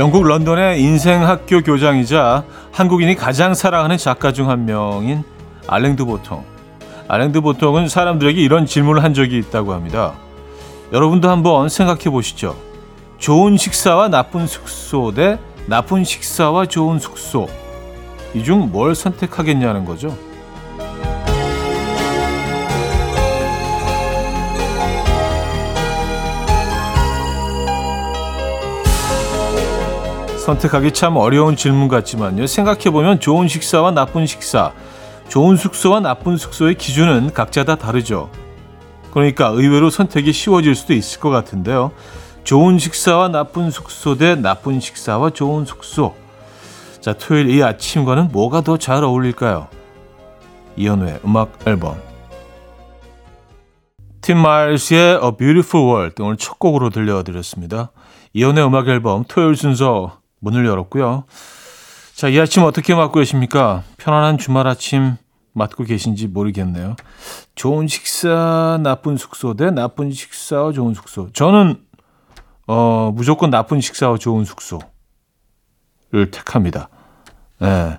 영국 런던의 인생학교 교장이자 한국인이 가장 사랑하는 작가 중 한 명인 알랭드 보통. 알랭드 보통은 사람들에게 이런 질문을 한 적이 있다고 합니다. 여러분도 한번 생각해 보시죠. 좋은 식사와 나쁜 숙소 대 나쁜 식사와 좋은 숙소. 이 중 뭘 선택하겠냐는 거죠. 선택하기 참 어려운 질문 같지만요. 생각해보면 좋은 식사와 나쁜 식사, 좋은 숙소와 나쁜 숙소의 기준은 각자 다 다르죠. 그러니까 의외로 선택이 쉬워질 수도 있을 것 같은데요. 좋은 식사와 나쁜 숙소 대 나쁜 식사와 좋은 숙소. 자, 토요일 이 아침과는 뭐가 더 잘 어울릴까요? 이현우의 음악 앨범. 팀 마일스의 A Beautiful World 오늘 첫 곡으로 들려드렸습니다. 이현우의 음악 앨범 토요일 순서 문을 열었고요. 자, 이 아침 어떻게 맞고 계십니까? 편안한 주말 아침 맞고 계신지 모르겠네요. 좋은 식사, 나쁜 숙소 대 나쁜 식사와 좋은 숙소. 저는 어, 무조건 나쁜 식사와 좋은 숙소를 택합니다. 네.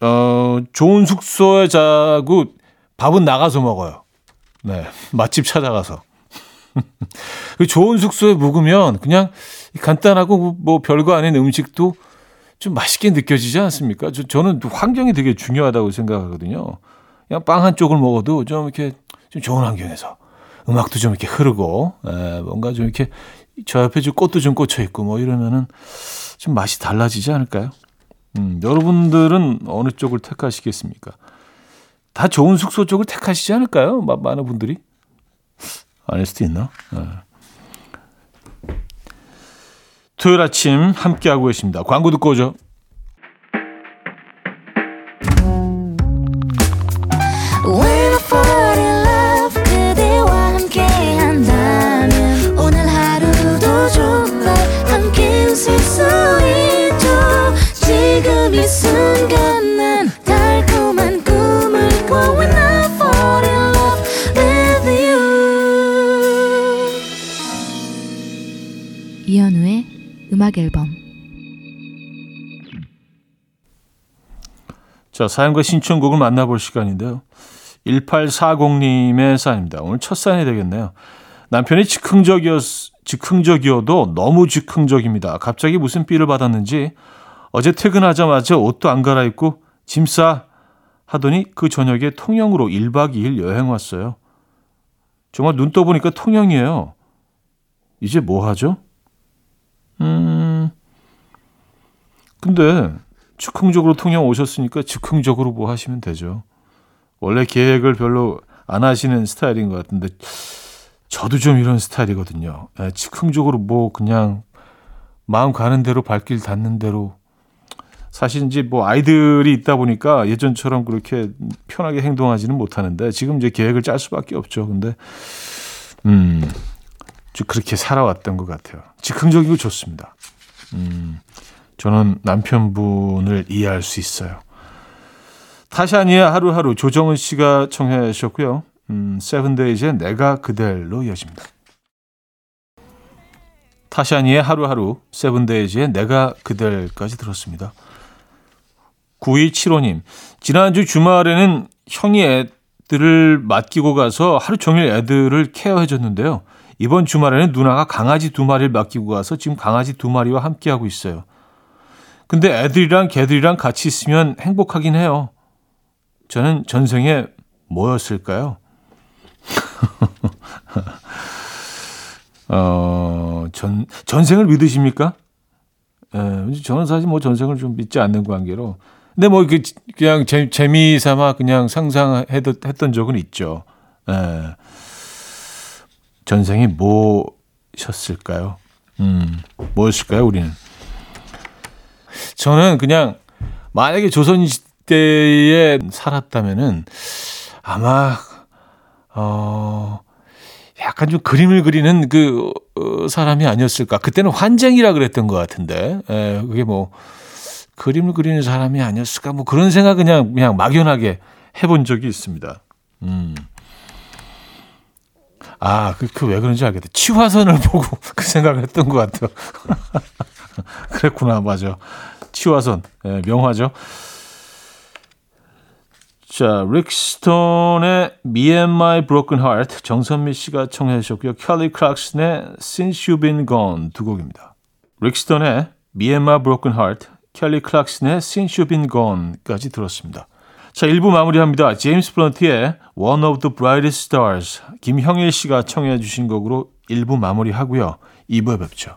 어, 좋은 숙소에 자고 밥은 나가서 먹어요. 네. 맛집 찾아가서. 그 좋은 숙소에 묵으면 그냥 간단하고 뭐 별거 아닌 음식도 좀 맛있게 느껴지지 않습니까? 저, 저는 환경이 되게 중요하다고 생각하거든요. 그냥 빵 한 쪽을 먹어도 좀 이렇게 좀 좋은 환경에서 음악도 좀 이렇게 흐르고 에, 뭔가 좀 이렇게 저 옆에 좀 꽃도 좀 꽂혀 있고 뭐 이러면은 좀 맛이 달라지지 않을까요? 음, 여러분들은 어느 쪽을 택하시겠습니까? 다 좋은 숙소 쪽을 택하시지 않을까요? 마, 많은 분들이 아닐 수도 있나? 네. 토요일 아침 함께하고 계십니다. 광고 듣고 오죠. 자, 사연과 신청곡을 만나볼 시간인데요. 1840님의 사연입니다. 오늘 첫 사연이 되겠네요. 남편이 즉흥적이었, 즉흥적이어도 너무 즉흥적입니다. 갑자기 무슨 삐를 받았는지 어제 퇴근하자마자 옷도 안 갈아입고 짐 싸 하더니 그 저녁에 통영으로 1박 2일 여행 왔어요. 정말 눈 떠보니까 통영이에요. 이제 뭐 하죠? 음, 근데 즉흥적으로 통영 오셨으니까 즉흥적으로 뭐 하시면 되죠. 원래 계획을 별로 안 하시는 스타일인 것 같은데 저도 좀 이런 스타일이거든요. 네, 즉흥적으로 뭐 그냥 마음 가는 대로 발길 닿는 대로 사실 이제 뭐 아이들이 있다 보니까 예전처럼 그렇게 편하게 행동하지는 못하는데 지금 이제 계획을 짤 수밖에 없죠. 근데 음 그렇게 살아왔던 것 같아요. 즉흥적이고 좋습니다. 음, 저는 남편분을 이해할 수 있어요. 타샤니의 하루하루 조정은 씨가 청해 주셨고요. 음, 세븐데이즈의 내가 그댈로 이어집니다. 타샤니의 하루하루, 세븐데이즈의 내가 그댈까지 들었습니다. 9275님, 지난주 주말에는 형이 애들을 맡기고 가서 하루 종일 애들을 케어해줬는데요. 이번 주말에는 누나가 강아지 두 마리를 맡기고 가서 지금 강아지 두 마리와 함께하고 있어요. 근데 애들이랑 개들이랑 같이 있으면 행복하긴 해요. 저는 전생에 뭐였을까요? 어, 전, 전생을 믿으십니까? 예, 저는 사실 뭐 전생을 좀 믿지 않는 관계로. 근데 뭐, 그, 그냥 재, 재미 삼아 그냥 상상했던 적은 있죠. 예. 전생이 뭐셨을까요? 음, 뭐였을까요, 우리는? 저는 그냥 만약에 조선 시대에 살았다면은 아마, 어, 약간 좀 그림을 그리는 그 어, 사람이 아니었을까. 그때는 환쟁이라 그랬던 것 같은데, 에, 예, 그게 뭐, 그림을 그리는 사람이 아니었을까. 뭐 그런 생각 그냥, 그냥 막연하게 해본 적이 있습니다. 음. 아, 그, 그 왜 그런지 알겠다. 치화선을 보고 그 생각을 했던 것 같아요. 그랬구나, 맞아. 치화선, 네, 명화죠. 자, 릭스톤의 Me and My Broken Heart 정선미 씨가 청해 주셨고요. 켈리 클락슨의 Since You've Been Gone 두 곡입니다. 릭스톤의 Me and My Broken Heart, 켈리 클락슨의 Since You've Been Gone까지 들었습니다. 자, 1부 마무리합니다. 제임스 블런트의 One of the Brightest Stars 김형일 씨가 청해 주신 곡으로 1부 마무리하고요. 2부에 뵙죠.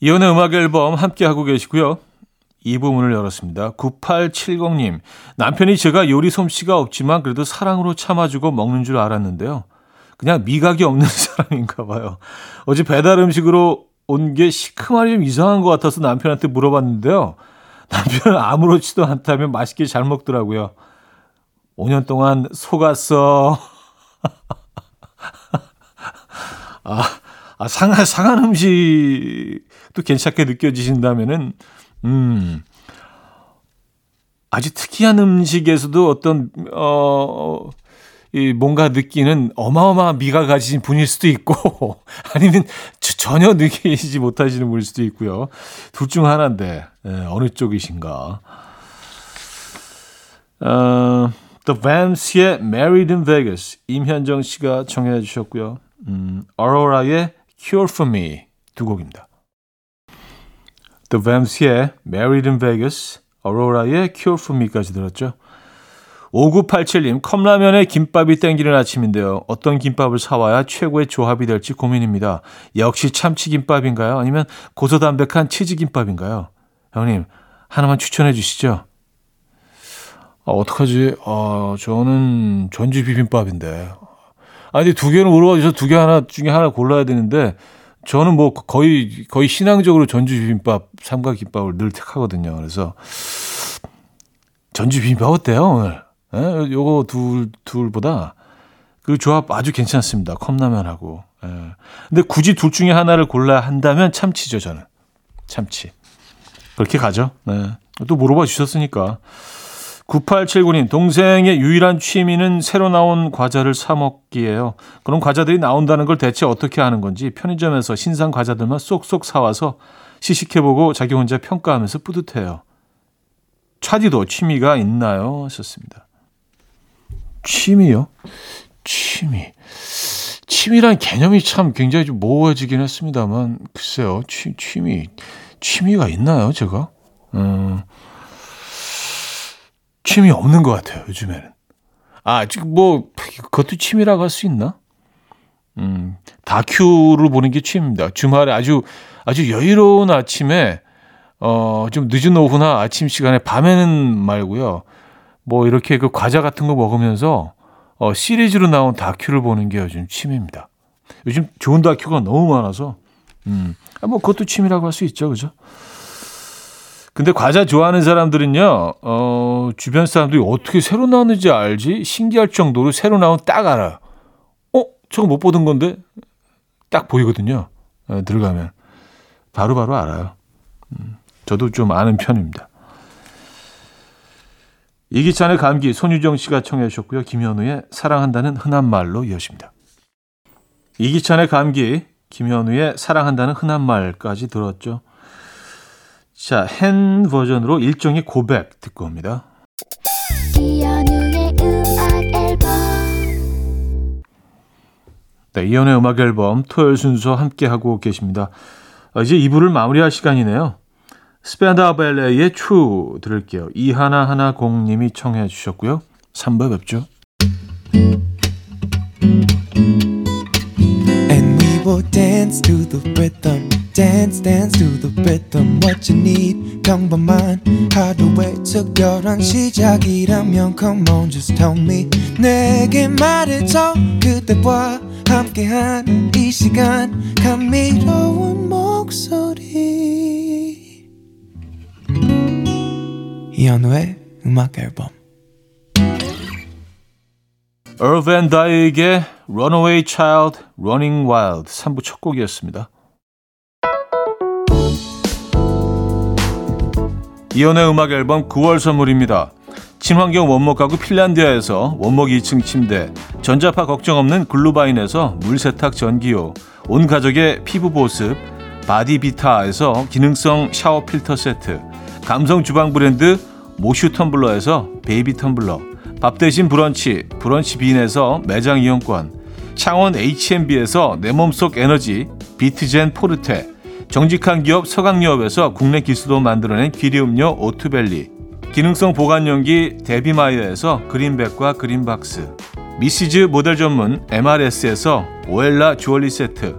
이연의 음악 앨범 함께하고 계시고요. 이 부분을 열었습니다. 9870님, 남편이 제가 요리 솜씨가 없지만 그래도 사랑으로 참아주고 먹는 줄 알았는데요. 그냥 미각이 없는 사람인가 봐요. 어제 배달 음식으로 온 게 시큼하니 좀 이상한 것 같아서 남편한테 물어봤는데요. 남편은 아무렇지도 않다면 맛있게 잘 먹더라고요. 5년 동안 속았어. 아, 아, 상한, 상한 음식도 괜찮게 느껴지신다면은, 음, 아주 특이한 음식에서도 어떤, 어, 이 뭔가 느끼는 어마어마한 미가 가지신 분일 수도 있고, 아니면 전혀 느끼지 못하시는 분일 수도 있고요. 둘 중 하나인데, 예, 어느 쪽이신가. 어, The Vamps의 Married in Vegas, 임현정 씨가 청해 주셨고요. 음, 어로라의 Cure for Me 두 곡입니다. The Vamps의 Married in Vegas, 어로라의 Cure for Me까지 들었죠. 5987님, 컵라면에 김밥이 땡기는 아침인데요. 어떤 김밥을 사와야 최고의 조합이 될지 고민입니다. 역시 참치김밥인가요? 아니면 고소담백한 치즈김밥인가요? 형님, 하나만 추천해 주시죠. 아, 어떡하지? 아, 저는 전주 비빔밥인데. 아니, 두 개는 물어봐 주셔서 두 개 하나 중에 하나 골라야 되는데, 저는 뭐 거의, 거의 신앙적으로 전주 비빔밥, 삼각 김밥을 늘 택하거든요. 그래서, 전주 비빔밥 어때요, 오늘? 예, 요거 둘, 둘보다 그 조합 아주 괜찮습니다. 컵라면하고. 예. 근데 굳이 둘 중에 하나를 골라야 한다면 참치죠, 저는. 참치. 그렇게 가죠. 네. 또 물어봐 주셨으니까. 9879님, 동생의 유일한 취미는 새로 나온 과자를 사먹기예요. 그럼 과자들이 나온다는 걸 대체 어떻게 하는 건지 편의점에서 신상 과자들만 쏙쏙 사와서 시식해보고 자기 혼자 평가하면서 뿌듯해요. 차디도 취미가 있나요? 하셨습니다. 취미요? 취미. 취미란 개념이 참 굉장히 좀 모호해지긴 했습니다만, 글쎄요, 취, 취미. 취미가 있나요, 제가? 음, 취미 없는 것 같아요, 요즘에는. 아, 지금 뭐, 그것도 취미라고 할 수 있나? 음, 다큐를 보는 게 취미입니다. 주말에 아주, 아주 여유로운 아침에, 어, 좀 늦은 오후나 아침 시간에 밤에는 말고요. 뭐, 이렇게 그 과자 같은 거 먹으면서, 어, 시리즈로 나온 다큐를 보는 게 요즘 취미입니다. 요즘 좋은 다큐가 너무 많아서, 음, 아, 뭐, 그것도 취미라고 할 수 있죠. 그죠? 근데 과자 좋아하는 사람들은요, 어, 주변 사람들이 어떻게 새로 나오는지 알지? 신기할 정도로 새로 나온 딱 알아요. 어? 저거 못 보던 건데? 딱 보이거든요. 어, 들어가면. 바로바로 바로 알아요. 음, 저도 좀 아는 편입니다. 이기찬의 감기, 손유정 씨가 청해 주셨고요. 김현우의 사랑한다는 흔한 말로 이어집니다. 이기찬의 감기, 김현우의 사랑한다는 흔한 말까지 들었죠. 자, 헨 버전으로 일종의 고백 듣고 옵니다. 이현우의 음악 앨범 네, 이연의 음악 앨범 토요일 순서 함께 하고 계십니다. 어, 이제 2부를 마무리할 시간이네요. 스펜다 벨레의 추 들을게요. 이하나하나 공님이 청해 주셨고요. 3부에 뵙죠. And we will dance to the rhythm. Dance dance to the rhythm what you need 평범한 하루의 특별한 시작이라면 come on just tell me 내게 말해줘 그대와 함께한 이 시간 감미로운 목소리 이현우의 음악 앨범 Dyke의 Runaway Child, Running Wild 3부 첫 곡이었습니다. 이연의 음악 앨범 9월 선물입니다. 친환경 원목 가구 핀란디아에서 원목 2층 침대, 전자파 걱정 없는 글루바인에서 물세탁 전기요, 온 가족의 피부 보습, 바디비타에서 기능성 샤워 필터 세트, 감성 주방 브랜드 모슈 텀블러에서 베이비 텀블러, 밥 대신 브런치, 브런치 빈에서 매장 이용권, 창원 H&B에서 내 몸속 에너지, 비트젠 포르테, 정직한 기업 서강유업에서 국내 기술로 만들어낸 기리음료 오투벨리, 기능성 보관용기 데비마이어에서 그린백과 그린박스, 미시즈 모델 전문 MRS에서 오엘라 주얼리 세트,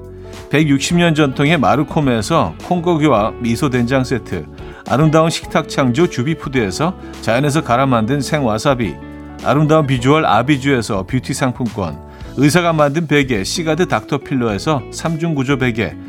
160년 전통의 마르코메에서 콩고기와 미소 된장 세트, 아름다운 식탁 창조 주비푸드에서 자연에서 갈아 만든 생와사비, 아름다운 비주얼 아비주에서 뷰티 상품권, 의사가 만든 베개 시가드 닥터필러에서 3중 구조 베개,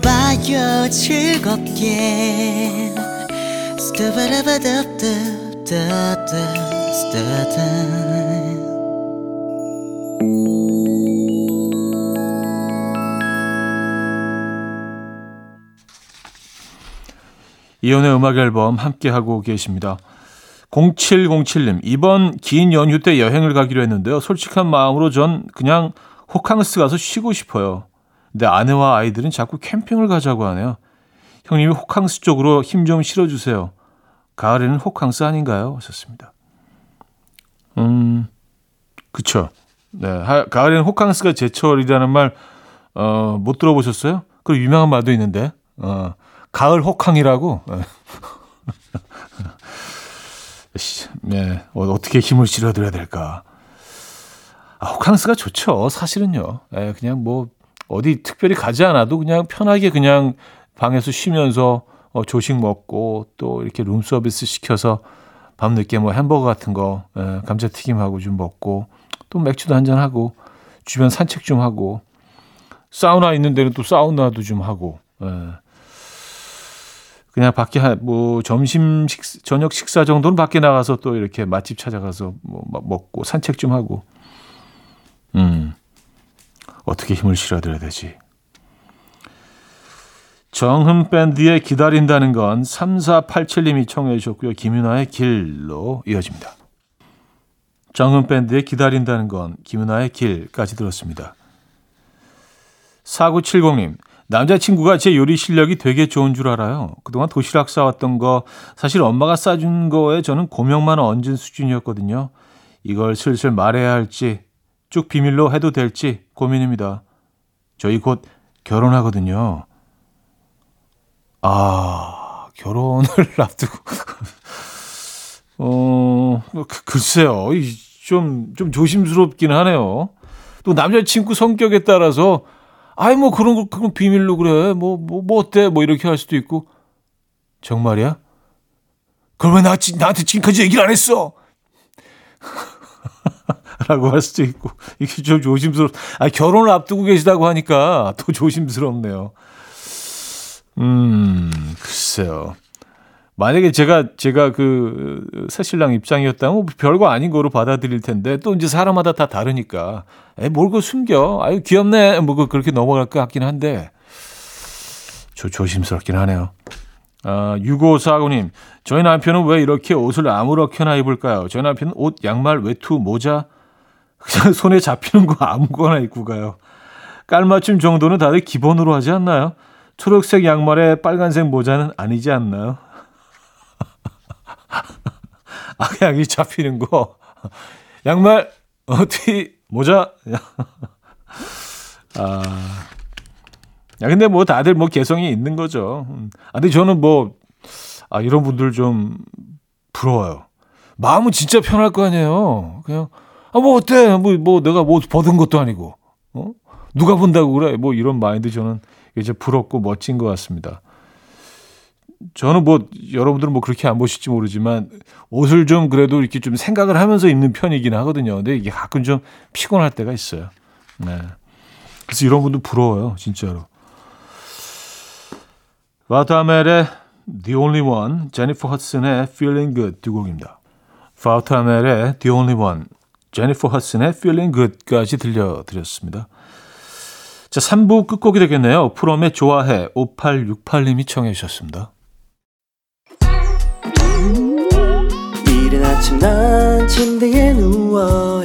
들어봐요 즐겁게 스타바라바답답답답 이연의 음악 앨범 함께 하고 계십니다. 0707님, 이번 긴 연휴 때 여행을 가기로 했는데요. 솔직한 마음으로 전 그냥 호캉스 가서 쉬고 싶어요. 근데 아내와 아이들은 자꾸 캠핑을 가자고 하네요. 형님이 호캉스 쪽으로 힘 좀 실어주세요. 가을에는 호캉스 아닌가요? 하셨습니다. 음, 그쵸. 네. 하, 가을에는 호캉스가 제철이라는 말, 어, 못 들어보셨어요? 그 유명한 말도 있는데, 어, 가을 호캉이라고. 씨, 네. 어, 어떻게 힘을 실어드려야 될까? 아, 호캉스가 좋죠. 사실은요. 예, 그냥 뭐, 어디 특별히 가지 않아도 그냥 편하게 그냥 방에서 쉬면서 어, 조식 먹고 또 이렇게 룸 서비스 시켜서 밤늦게 뭐 햄버거 같은 거, 예, 감자튀김하고 좀 먹고 또 맥주도 한잔 하고 주변 산책 좀 하고 사우나 있는 데는 또 사우나도 좀 하고 예. 그냥 밖에 한, 뭐 점심 식 저녁 식사 정도는 밖에 나가서 또 이렇게 맛집 찾아가서 뭐 먹고 산책 좀 하고 음 어떻게 힘을 실어드려야 되지? 정흠 밴드의 기다린다는 건 3487님이 청해 주셨고요. 김윤아의 길로 이어집니다. 정흠 밴드의 기다린다는 건 김윤아의 길까지 들었습니다. 4970님, 남자친구가 제 요리 실력이 되게 좋은 줄 알아요. 그동안 도시락 싸왔던 거, 사실 엄마가 싸준 거에 저는 고명만 얹은 수준이었거든요. 이걸 슬슬 말해야 할지, 쭉 비밀로 해도 될지 고민입니다. 저희 곧 결혼하거든요. 아, 결혼을 앞두고. 어, 그, 글쎄요. 좀, 좀 조심스럽긴 하네요. 또 남자친구 성격에 따라서, 아이, 뭐 그런 거, 그건 비밀로 그래. 뭐, 뭐, 뭐 어때? 뭐 이렇게 할 수도 있고. 정말이야? 왜 나, 나한테 지금까지 얘기를 안 했어? 라고 할 수도 있고. 이게 좀 조심스럽, 아, 결혼을 앞두고 계시다고 하니까 더 조심스럽네요. 음, 글쎄요. 만약에 제가 제가 그 새신랑 입장이었다면 뭐 별거 아닌 거로 받아들일 텐데 또 이제 사람마다 다 다르니까 에 뭘그 숨겨 아유 귀엽네 뭐그 그렇게 넘어갈 것 같긴 한데 조, 조심스럽긴 하네요. 아, 6549님, 저희 남편은 왜 이렇게 옷을 아무렇게나 입을까요? 저희 남편은 옷, 양말, 외투, 모자, 그냥 손에 잡히는 거 아무거나 입고 가요. 깔맞춤 정도는 다들 기본으로 하지 않나요? 초록색 양말에 빨간색 모자는 아니지 않나요? 아, 그냥 이 잡히는 거. 양말, 어 티, 모자. 아. 야, 근데 뭐 다들 뭐 개성이 있는 거죠. 음. 아, 근데 저는 뭐, 아, 이런 분들 좀 부러워요. 마음은 진짜 편할 거 아니에요. 그냥, 아, 뭐 어때? 뭐, 뭐 내가 뭐 벗은 것도 아니고, 어? 누가 본다고 그래? 뭐 이런 마인드 저는 이제 부럽고 멋진 것 같습니다. 저는 뭐 여러분들은 뭐 그렇게 안 보실지 모르지만 옷을 좀 그래도 이렇게 좀 생각을 하면서 입는 편이긴 하거든요. 근데 이게 가끔 좀 피곤할 때가 있어요. 네. 그래서 이런 분들 부러워요, 진짜로. 바타멜의 The Only One, 제니퍼 허슨의 Feeling Good 두 곡입니다. 바타멜의 The Only One, 제니퍼 허슨의 Feeling Good까지 들려드렸습니다. 자, 3부 끝곡이 되겠네요. 프롬의 좋아해 5868님이 청해 주셨습니다. 이른 아침 난 침대에 누워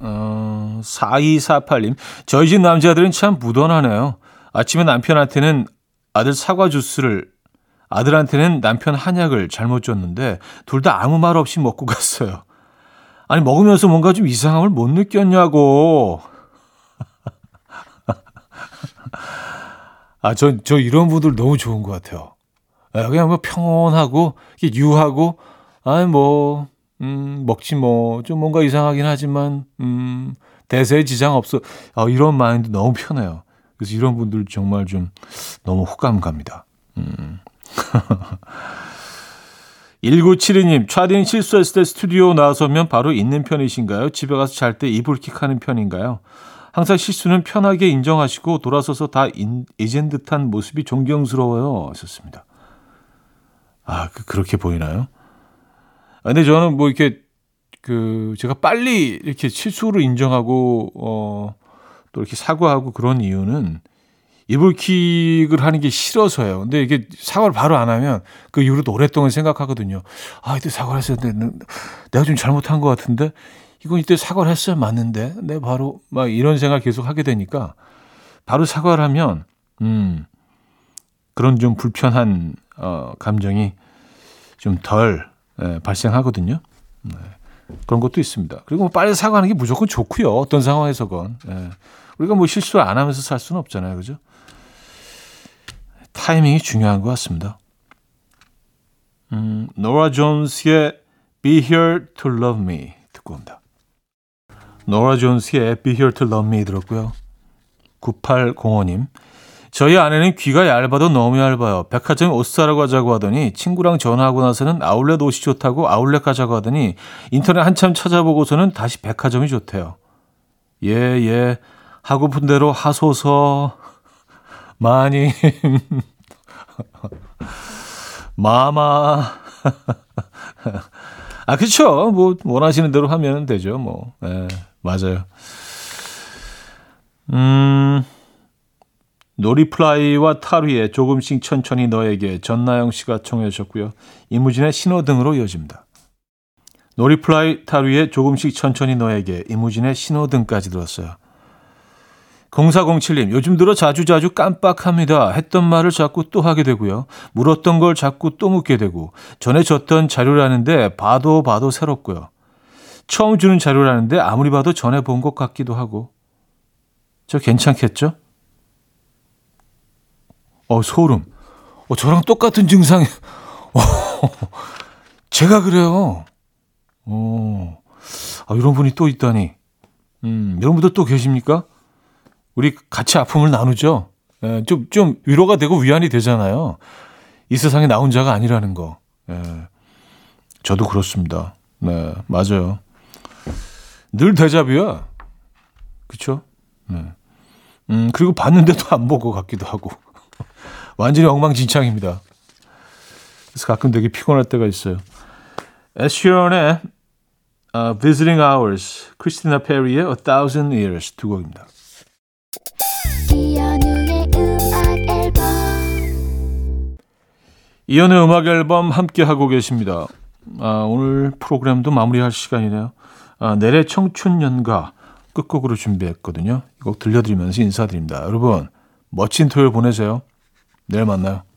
어, 4248님. 저희 집 남자들은 참 무던하네요. 아침에 남편한테는 아들 사과 주스를, 아들한테는 남편 한약을 잘못 줬는데, 둘 다 아무 말 없이 먹고 갔어요. 아니, 먹으면서 뭔가 좀 이상함을 못 느꼈냐고. 아, 저, 저 이런 분들 너무 좋은 것 같아요. 아, 그냥 뭐 평온하고, 유하고, 아니, 뭐, 음, 먹지 뭐, 좀 뭔가 이상하긴 하지만, 음, 대세에 지장 없어. 아, 이런 마인드 너무 편해요. 그래서 이런 분들 정말 좀 너무 호감 갑니다. 음. 1972님, 차디는 실수했을 때 스튜디오 나서면 바로 있는 편이신가요? 집에 가서 잘 때 이불킥 하는 편인가요? 항상 실수는 편하게 인정하시고 돌아서서 다 인, 잊은 듯한 모습이 존경스러워요. 하셨습니다. 아, 그, 그렇게 보이나요? 아, 근데 저는 뭐 이렇게 그 제가 빨리 이렇게 실수를 인정하고 어, 또 이렇게 사과하고 그런 이유는 이불킥을 하는 게 싫어서요. 근데 이게 사과를 바로 안 하면 그 이후로도 오랫동안 생각하거든요. 아, 이때 사과를 했어야 되는데 내가 좀 잘못한 것 같은데 이건 이때 사과를 했어야 맞는데 내 바로 막 이런 생각 계속 하게 되니까 바로 사과를 하면 음 그런 좀 불편한 어 감정이 좀덜 예, 발생하거든요. 네. 그런 것도 있습니다. 그리고 뭐 빨리 사과하는 게 무조건 좋고요. 어떤 상황에서건. 예. 우리가 뭐 실수를 안 하면서 살 수는 없잖아요. 그죠? 타이밍이 중요한 것 같습니다. 음, 노라 존스의 Be Here to Love Me 듣고 옵니다. 노라 존스의 Be Here to Love Me 들었고요. 9805님. 저희 아내는 귀가 얇아도 너무 얇아요. 백화점에 옷 사러 가자고 하더니 친구랑 전화하고 나서는 아울렛 옷이 좋다고 아울렛 가자고 하더니 인터넷 한참 찾아보고서는 다시 백화점이 좋대요. 예, 예. 하고픈 대로 하소서. 마님. 마마. 아, 그쵸. 뭐, 원하시는 대로 하면 되죠. 뭐. 예, 맞아요. 음. 놀이플라이와 타루의 조금씩 천천히 너에게 전나영 씨가 청해 주셨고요. 이무진의 신호등으로 이어집니다. 놀이플라이 타루의 조금씩 천천히 너에게 이무진의 신호등까지 들었어요. 0407님, 요즘 들어 자주자주 깜빡합니다. 했던 말을 자꾸 또 하게 되고요. 물었던 걸 자꾸 또 묻게 되고, 전에 줬던 자료라는데 봐도 봐도 새롭고요. 처음 주는 자료라는데 아무리 봐도 전에 본 것 같기도 하고. 저 괜찮겠죠? 어, 소름. 어, 저랑 똑같은 증상이. 어, 제가 그래요. 어, 아, 이런 분이 또 있다니. 음, 이런 분들 또 계십니까? 우리 같이 아픔을 나누죠. 예, 좀, 좀 위로가 되고 위안이 되잖아요. 이 세상에 나 혼자가 아니라는 거. 예, 저도 그렇습니다. 네, 맞아요. 늘 대자뷰야. 그쵸? 네. 음, 그리고 봤는데도 안 보고 같기도 하고. 완전히 엉망진창입니다. 그래서 가끔 되게 피곤할 때가 있어요. 에시런의 uh, Visiting Hours, 크리스티나 페리의 A Thousand Years 두 곡입니다. 이연의 음악 앨범 함께 하고 계십니다. 아, 오늘 프로그램도 마무리할 시간이네요. 아, 내래 청춘 연가 끝곡으로 준비했거든요. 이곡 들려드리면서 인사드립니다. 여러분 멋진 토요일 보내세요. 내일 만나요.